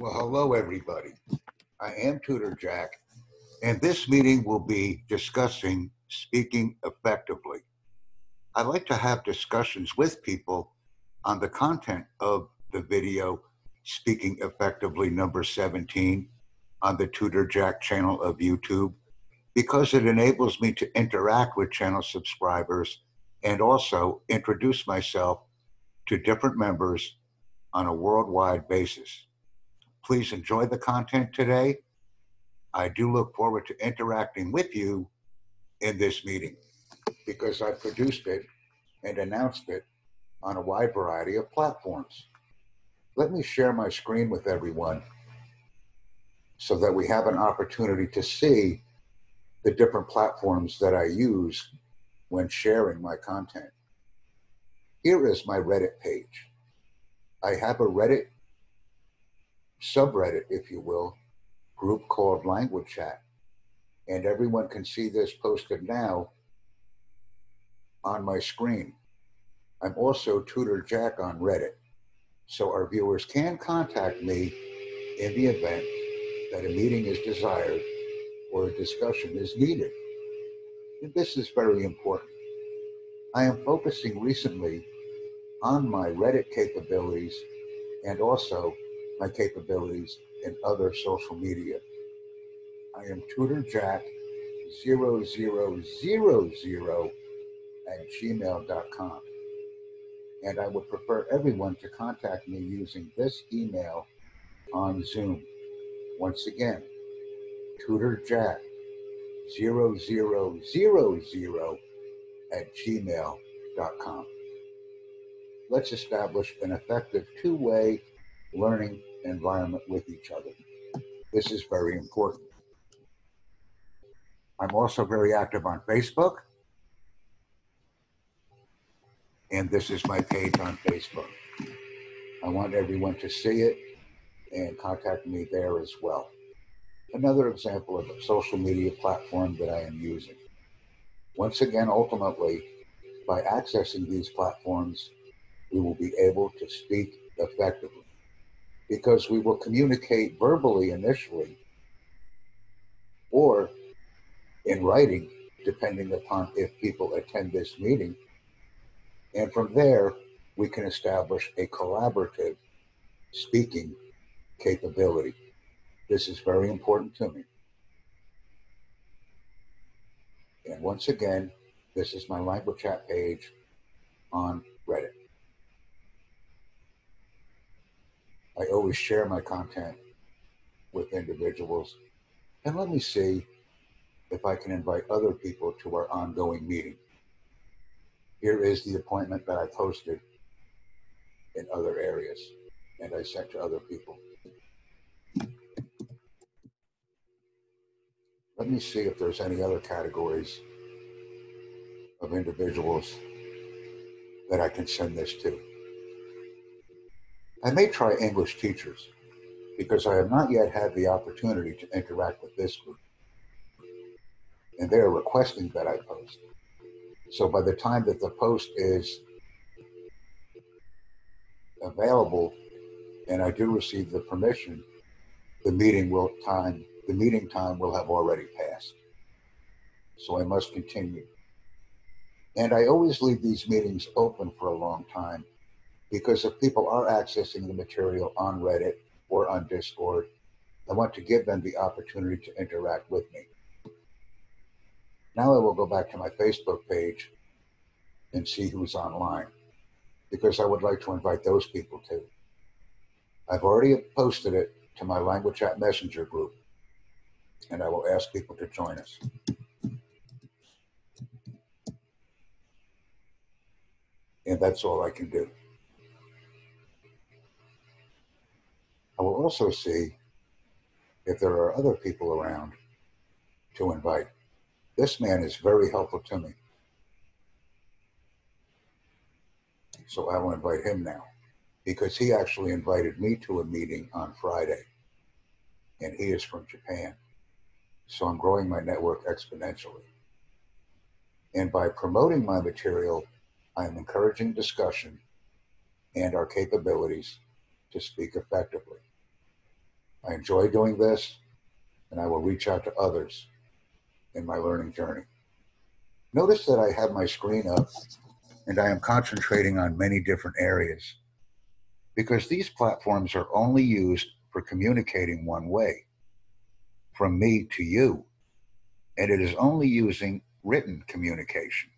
Well, hello, everybody. I am Tutor Jack, and this meeting will be discussing speaking effectively. I like to have discussions with people on the content of the video Speaking Effectively number 17 on the Tutor Jack channel of YouTube because it enables me to interact with channel subscribers and also introduce myself to different members on a worldwide basis. Please enjoy the content today. I do look forward to interacting with you in this meeting because I produced it and announced it on a wide variety of platforms. Let me share my screen with everyone so that we have an opportunity to see the different platforms that I use when sharing my content. Here is my Reddit page. I have a Reddit subreddit, if you will, group called Language Chat. And everyone can see this posted now on my screen. I'm also Tutor Jack on Reddit. So our viewers can contact me in the event that a meeting is desired or a discussion is needed. And this is very important. I am focusing recently on my Reddit capabilities and also my capabilities in other social media. I am Tutor Jack 0000 at gmail.com. And I would prefer everyone to contact me using this email on Zoom. Once again, Tutor Jack 0000 at gmail.com. Let's establish an effective two way learning environment with each other. This is very important. I'm also very active on Facebook. And this is my page on Facebook. I want everyone to see it and contact me there as well. Another example of a social media platform that I am using. Once again, ultimately, by accessing these platforms, we will be able to speak effectively because we will communicate verbally initially or in writing, depending upon if people attend this meeting. And from there, we can establish a collaborative speaking capability. This is very important to me. And once again, this is my language chat page on Reddit. I always share my content with individuals. And let me see if I can invite other people to our ongoing meeting. Here is the appointment that I posted in other areas and I sent to other people. Let me see if there's any other categories of individuals that I can send this to. I may try English teachers because I have not yet had the opportunity to interact with this group. And they are requesting that I post. So by the time that the post is available and I do receive the permission, the meeting will time the meeting time will have already passed. So I must continue. And I always leave these meetings open for a long time because if people are accessing the material on Reddit or on Discord, I want to give them the opportunity to interact with me. Now I will go back to my Facebook page and see who's online because I would like to invite those people too. I've already posted it to my Language Chat Messenger group and I will ask people to join us. And that's all I can do. I will also see if there are other people around to invite. This man is very helpful to me. So I will invite him now because he actually invited me to a meeting on Friday and he is from Japan. So I'm growing my network exponentially. And by promoting my material, I am encouraging discussion and our capabilities to speak effectively. I enjoy doing this, and I will reach out to others in my learning journey. Notice that I have my screen up and I am concentrating on many different areas because these platforms are only used for communicating one way from me to you, and it is only using written communication.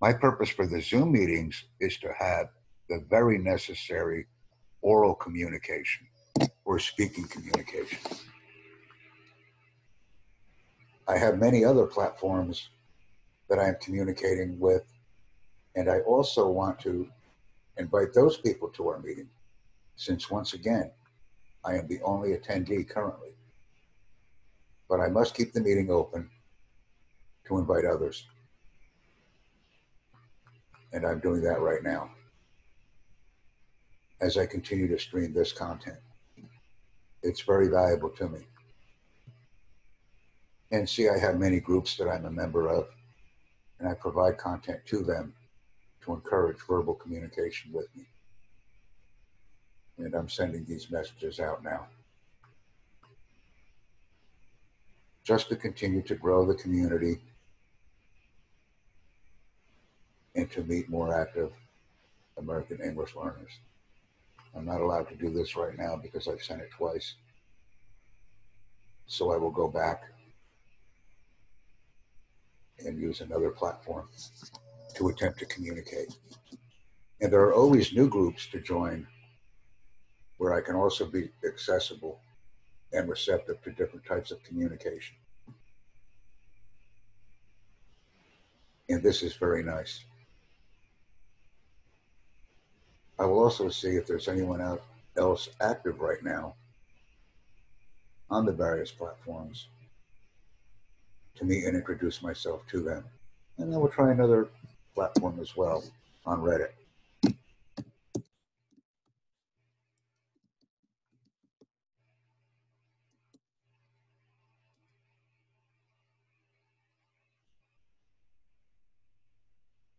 My purpose for the Zoom meetings is to have the very necessary oral communication or speaking communication. I have many other platforms that I am communicating with, and I also want to invite those people to our meeting, since once again, I am the only attendee currently. But I must keep the meeting open to invite others. And I'm doing that right now as I continue to stream this content. It's very valuable to me. And see, I have many groups that I'm a member of, and I provide content to them to encourage verbal communication with me. And I'm sending these messages out now. Just to continue to grow the community and to meet more active American English learners. I'm not allowed to do this right now because I've sent it twice. So I will go back and use another platform to attempt to communicate. And there are always new groups to join where I can also be accessible and receptive to different types of communication. And this is very nice. I will also see if there's anyone else active right now on the various platforms to meet and introduce myself to them. And then we'll try another platform as well on Reddit.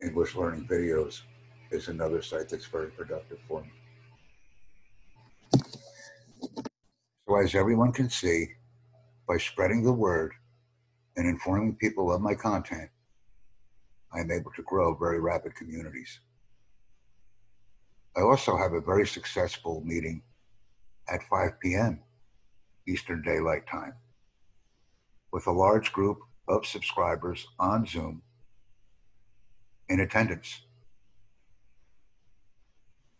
English learning videos is another site that's very productive for me. So as everyone can see, by spreading the word and informing people of my content, I am able to grow very rapid communities. I also have a very successful meeting at 5 p.m. Eastern Daylight Time with a large group of subscribers on Zoom in attendance.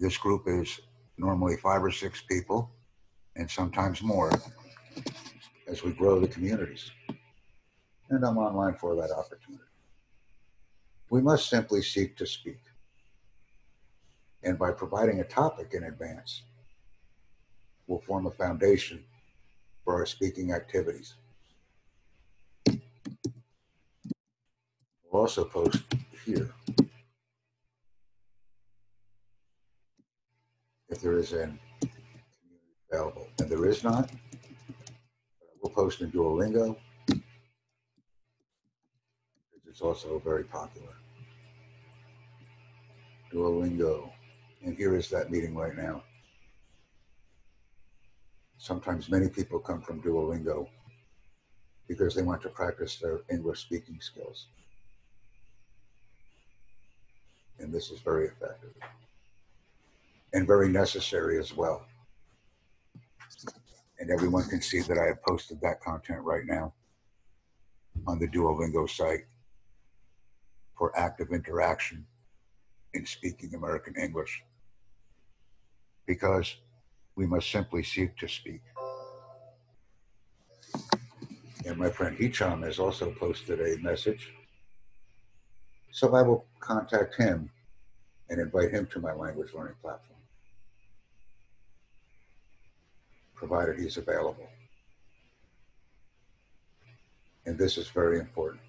This group is normally five or six people and sometimes more as we grow the communities. And I'm online for that opportunity. We must simply seek to speak. And by providing a topic in advance, we'll form a foundation for our speaking activities. We'll also post here. If there is an available. And there is not. We'll post in Duolingo. It's also very popular. Duolingo. And here is that meeting right now. Sometimes many people come from Duolingo because they want to practice their English speaking skills. And this is very effective and very necessary as well. And everyone can see that I have posted that content right now on the Duolingo site for active interaction in speaking American English because we must simply seek to speak. And my friend Hicham has also posted a message. So I will contact him and invite him to my language learning platform. Provided he's available. And this is very important.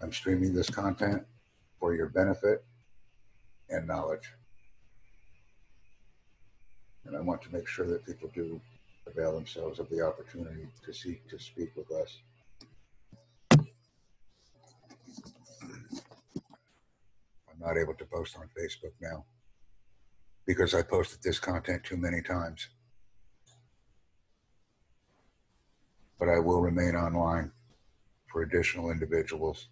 I'm streaming this content for your benefit and knowledge. And I want to make sure that people do avail themselves of the opportunity to seek to speak with us. Not able to post on Facebook now because I posted this content too many times. But I will remain online for additional individuals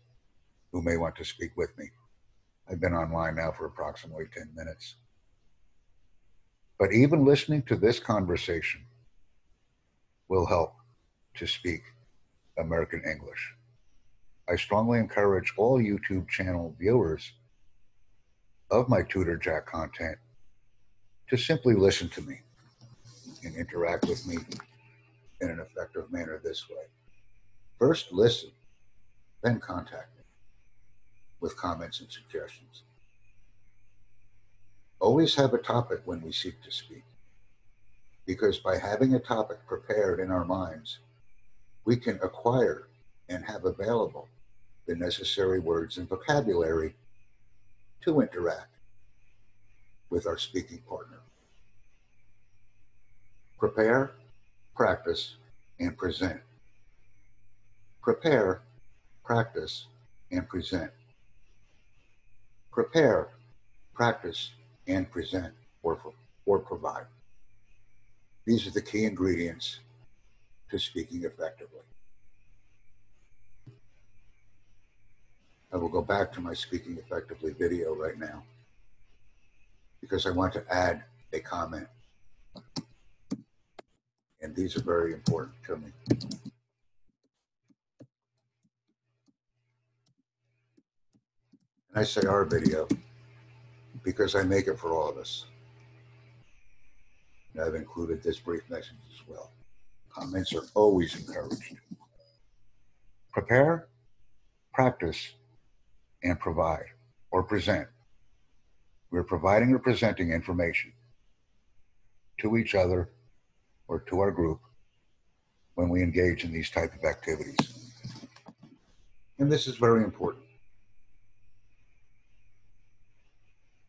who may want to speak with me. I've been online now for approximately 10 minutes. But even listening to this conversation will help to speak American English. I strongly encourage all YouTube channel viewers of my Tutor Jack content to simply listen to me and interact with me in an effective manner this way. First, listen, then contact me with comments and suggestions. Always have a topic when we seek to speak, because by having a topic prepared in our minds, we can acquire and have available the necessary words and vocabulary to interact with our speaking partner. Prepare, practice, and present. Prepare, practice, and present. Prepare, practice, and present or, or provide. These are the key ingredients to speaking effectively. I will go back to my speaking effectively video right now because I want to add a comment. And these are very important to me. And I say our video because I make it for all of us. And I've included this brief message as well. Comments are always encouraged. Prepare, practice, and provide or present. We're providing or presenting information to each other or to our group when we engage in these type of activities. And this is very important.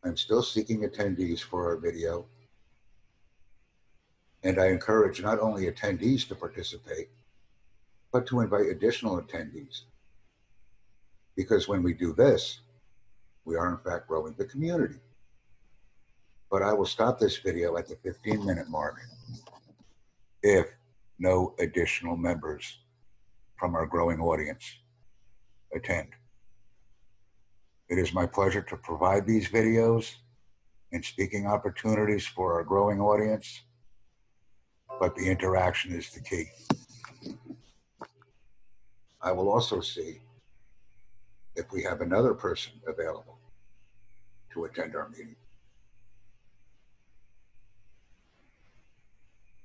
I'm still seeking attendees for our video. And I encourage not only attendees to participate, but to invite additional attendees because when we do this, we are in fact growing the community. But I will stop this video at the 15 minute mark if no additional members from our growing audience attend. It is my pleasure to provide these videos and speaking opportunities for our growing audience, but the interaction is the key. I will also see if we have another person available to attend our meeting.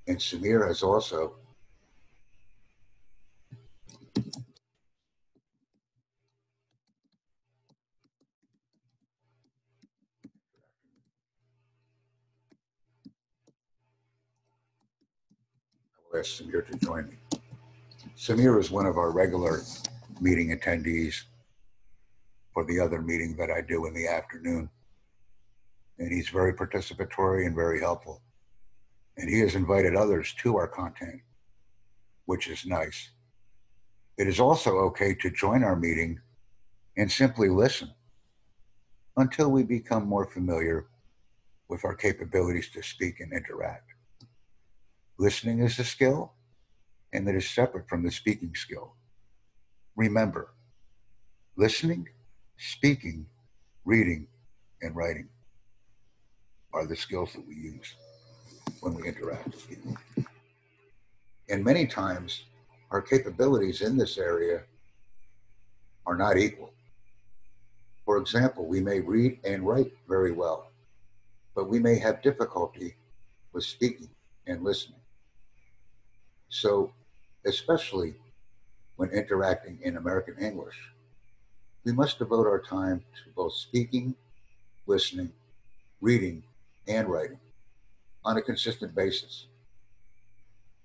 And Samir has also I will ask Samir to join me. Samir is one of our regular meeting attendees for the other meeting that I do in the afternoon. And he's very participatory and very helpful. And he has invited others to our content, which is nice. It is also okay to join our meeting and simply listen until we become more familiar with our capabilities to speak and interact. Listening is a skill, and it is separate from the speaking skill. Remember, listening speaking, reading, and writing are the skills that we use when we interact with people. And many times, our capabilities in this area are not equal. For example, we may read and write very well, but we may have difficulty with speaking and listening. So, especially when interacting in American English, we must devote our time to both speaking, listening, reading, and writing on a consistent basis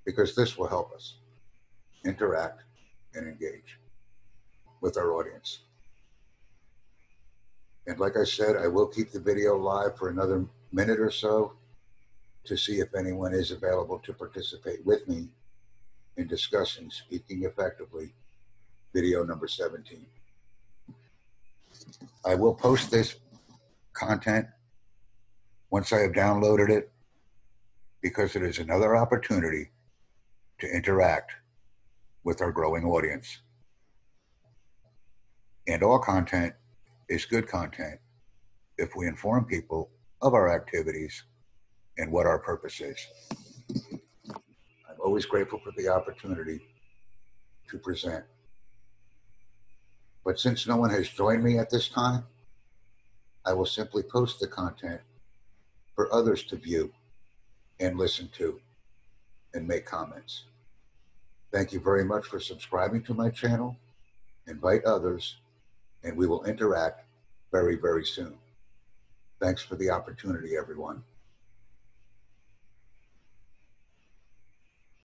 because this will help us interact and engage with our audience. And like I said, I will keep the video live for another minute or so to see if anyone is available to participate with me in discussing speaking effectively video number 17. I will post this content once I have downloaded it because it is another opportunity to interact with our growing audience. And all content is good content if we inform people of our activities and what our purpose is. I'm always grateful for the opportunity to present. But since no one has joined me at this time, I will simply post the content for others to view and listen to and make comments. Thank you very much for subscribing to my channel. Invite others, and we will interact very, very soon. Thanks for the opportunity, everyone.